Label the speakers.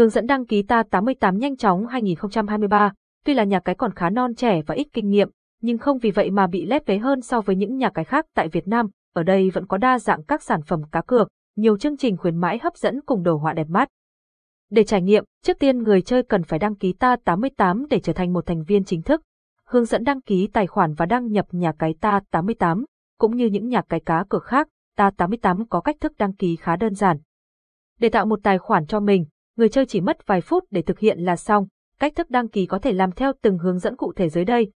Speaker 1: Hướng dẫn đăng ký ta 88 nhanh chóng 2023, tuy là nhà cái còn khá non trẻ và ít kinh nghiệm, nhưng không vì vậy mà bị lép vế hơn so với những nhà cái khác tại Việt Nam, ở đây vẫn có đa dạng các sản phẩm cá cược, nhiều chương trình khuyến mãi hấp dẫn cùng đồ họa đẹp mắt. Để trải nghiệm, trước tiên người chơi cần phải đăng ký ta 88 để trở thành một thành viên chính thức. Hướng dẫn đăng ký tài khoản và đăng nhập nhà cái ta 88, cũng như những nhà cái cá cược khác, ta 88 có cách thức đăng ký khá đơn giản. Để tạo một tài khoản cho mình, người chơi chỉ mất vài phút để thực hiện là xong. Cách thức đăng ký có thể làm theo từng hướng dẫn cụ thể dưới đây,